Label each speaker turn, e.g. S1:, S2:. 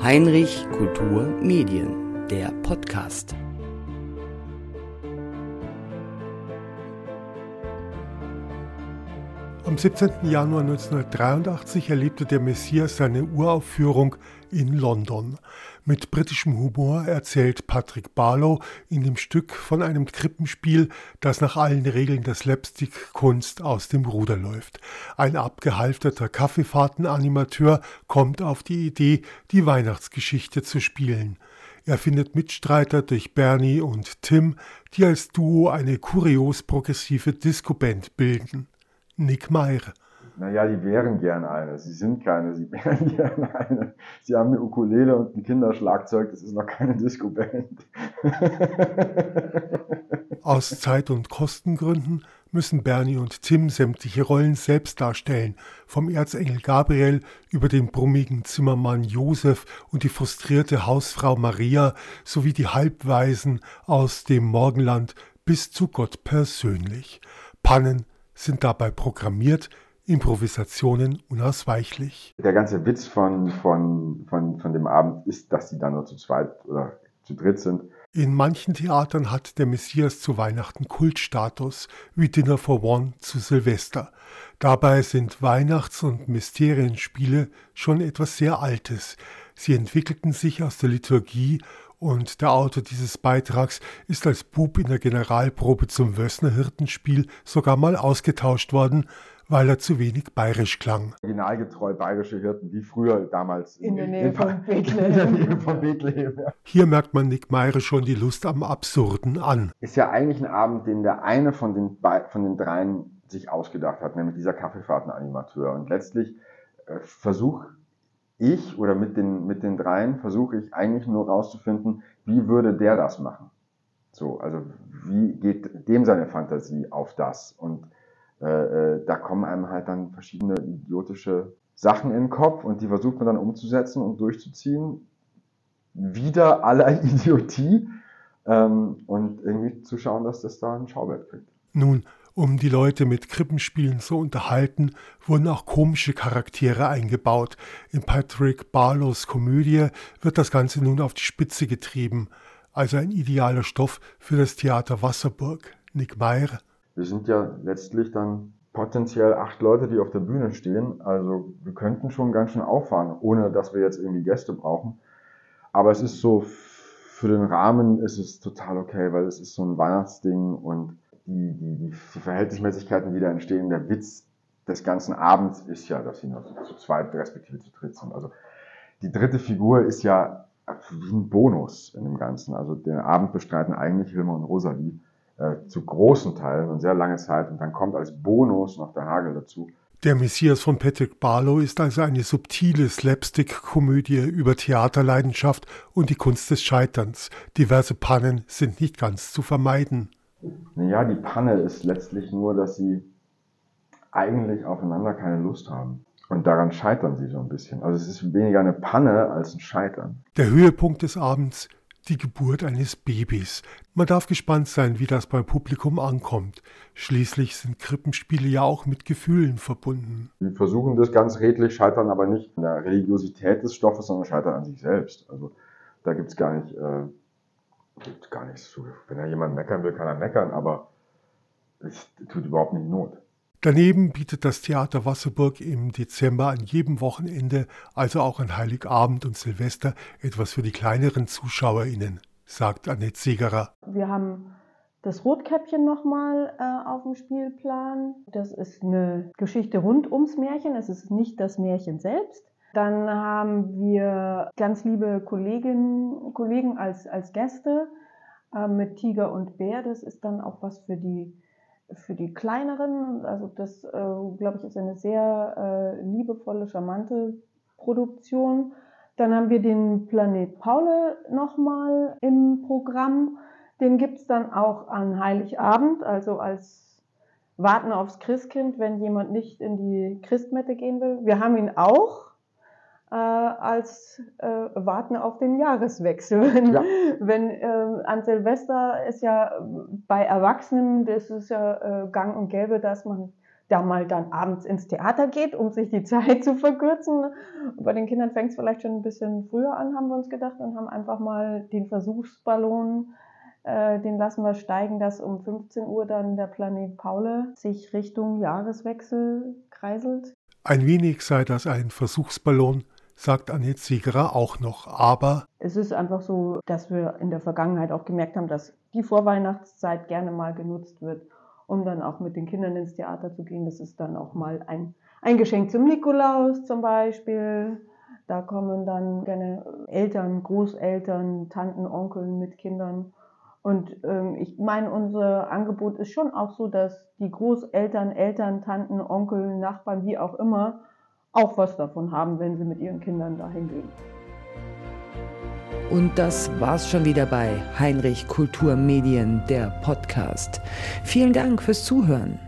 S1: Heinrich Kultur Medien, der Podcast.
S2: Am 17. Januar 1983 erlebte der Messias seine Uraufführung in London. Mit britischem Humor erzählt Patrick Barlow in dem Stück von einem Krippenspiel, das nach allen Regeln der Slapstick-Kunst aus dem Ruder läuft. Ein abgehalfterter Kaffeefahrtenanimateur kommt auf die Idee, die Weihnachtsgeschichte zu spielen. Er findet Mitstreiter durch Bernie und Tim, die als Duo eine kurios progressive Disco-Band bilden. Nick Meyer.
S3: Naja, die wären gern eine. Sie sind keine, sie wären gern eine. Sie haben eine Ukulele und ein Kinderschlagzeug, das ist noch keine Disco-Band.
S2: Aus Zeit- und Kostengründen müssen Bernie und Tim sämtliche Rollen selbst darstellen, vom Erzengel Gabriel über den brummigen Zimmermann Josef und die frustrierte Hausfrau Maria sowie die Halbweisen aus dem Morgenland bis zu Gott persönlich. Pannen sind dabei programmiert, Improvisationen unausweichlich.
S3: Der ganze Witz von, von, von, von dem Abend ist, dass sie dann nur zu zweit oder zu dritt sind.
S2: In manchen Theatern hat der Messias zu Weihnachten Kultstatus, wie Dinner for One zu Silvester. Dabei sind Weihnachts- und Mysterienspiele schon etwas sehr Altes. Sie entwickelten sich aus der Liturgie und der Autor dieses Beitrags ist als Bub in der Generalprobe zum Wössner Hirtenspiel sogar mal ausgetauscht worden, weil er zu wenig bayerisch klang.
S3: Originalgetreu bayerische Hirten, wie früher damals.
S4: In, in der Nähe von Bethlehem.
S3: In der Nähe von Bethlehem ja.
S2: Hier merkt man Nick Meyer schon die Lust am Absurden an.
S3: Ist ja eigentlich ein Abend, den der eine von den, von den dreien sich ausgedacht hat, nämlich dieser Kaffeefahrtenanimateur. Und letztlich äh, versuche ich oder mit den, mit den dreien versuche ich eigentlich nur rauszufinden, wie würde der das machen? So, also wie geht dem seine Fantasie auf das? Und äh, äh, da kommen einem halt dann verschiedene idiotische Sachen in den Kopf und die versucht man dann umzusetzen und durchzuziehen. Wieder aller Idiotie ähm, und irgendwie zu schauen, dass das da ein Schauwert kriegt.
S2: Nun, um die Leute mit Krippenspielen zu unterhalten, wurden auch komische Charaktere eingebaut. In Patrick Barlows Komödie wird das Ganze nun auf die Spitze getrieben. Also ein idealer Stoff für das Theater Wasserburg. Nick Meyer.
S3: Wir sind ja letztlich dann potenziell acht Leute, die auf der Bühne stehen. Also wir könnten schon ganz schön auffahren, ohne dass wir jetzt irgendwie Gäste brauchen. Aber es ist so, für den Rahmen ist es total okay, weil es ist so ein Weihnachtsding und die, die, die Verhältnismäßigkeiten, die da entstehen, der Witz des ganzen Abends ist ja, dass sie nur zu zweit respektive zu dritt sind. Also die dritte Figur ist ja wie ein Bonus in dem Ganzen. Also den Abend bestreiten eigentlich Hilma und Rosalie äh, zu großen Teilen und sehr lange Zeit und dann kommt als Bonus noch der Hagel dazu.
S2: Der Messias von Patrick Barlow ist also eine subtile Slapstick-Komödie über Theaterleidenschaft und die Kunst des Scheiterns. Diverse Pannen sind nicht ganz zu vermeiden.
S3: Naja, die Panne ist letztlich nur, dass sie eigentlich aufeinander keine Lust haben. Und daran scheitern sie so ein bisschen. Also es ist weniger eine Panne als ein Scheitern.
S2: Der Höhepunkt des Abends, die Geburt eines Babys. Man darf gespannt sein, wie das beim Publikum ankommt. Schließlich sind Krippenspiele ja auch mit Gefühlen verbunden.
S3: Sie versuchen das ganz redlich, scheitern aber nicht an der Religiosität des Stoffes, sondern scheitern an sich selbst. Also da gibt es gar nicht... Äh, gibt gar nichts zu. Wenn er jemand meckern will, kann er meckern, aber es tut überhaupt nicht Not.
S2: Daneben bietet das Theater Wasserburg im Dezember an jedem Wochenende, also auch an Heiligabend und Silvester, etwas für die kleineren ZuschauerInnen, sagt Annette Segerer.
S4: Wir haben das Rotkäppchen nochmal äh, auf dem Spielplan. Das ist eine Geschichte rund ums Märchen. Es ist nicht das Märchen selbst. Dann haben wir ganz liebe Kolleginnen, Kollegen als, als Gäste äh, mit Tiger und Bär. Das ist dann auch was für die, für die kleineren. Also das, äh, glaube ich, ist eine sehr äh, liebevolle, charmante Produktion. Dann haben wir den Planet Paule nochmal im Programm. Den gibt es dann auch an Heiligabend, also als Warten aufs Christkind, wenn jemand nicht in die Christmette gehen will. Wir haben ihn auch äh, als äh, warten auf den Jahreswechsel. Wenn, ja. wenn äh, an Silvester ist ja bei Erwachsenen, das ist ja äh, gang und gäbe, dass man da mal dann abends ins Theater geht, um sich die Zeit zu verkürzen. Bei den Kindern fängt es vielleicht schon ein bisschen früher an, haben wir uns gedacht, und haben einfach mal den Versuchsballon, äh, den lassen wir steigen, dass um 15 Uhr dann der Planet Paule sich Richtung Jahreswechsel kreiselt.
S2: Ein wenig sei das ein Versuchsballon, sagt Annette Siegerer auch noch. Aber
S4: es ist einfach so, dass wir in der Vergangenheit auch gemerkt haben, dass die Vorweihnachtszeit gerne mal genutzt wird, um dann auch mit den Kindern ins Theater zu gehen. Das ist dann auch mal ein, ein Geschenk zum Nikolaus zum Beispiel. Da kommen dann gerne Eltern, Großeltern, Tanten, Onkel mit Kindern. Und ähm, ich meine, unser Angebot ist schon auch so, dass die Großeltern, Eltern, Tanten, Onkel, Nachbarn, wie auch immer, auch was davon haben, wenn sie mit ihren Kindern dahin gehen.
S1: Und das war's schon wieder bei Heinrich Kulturmedien, der Podcast. Vielen Dank fürs Zuhören.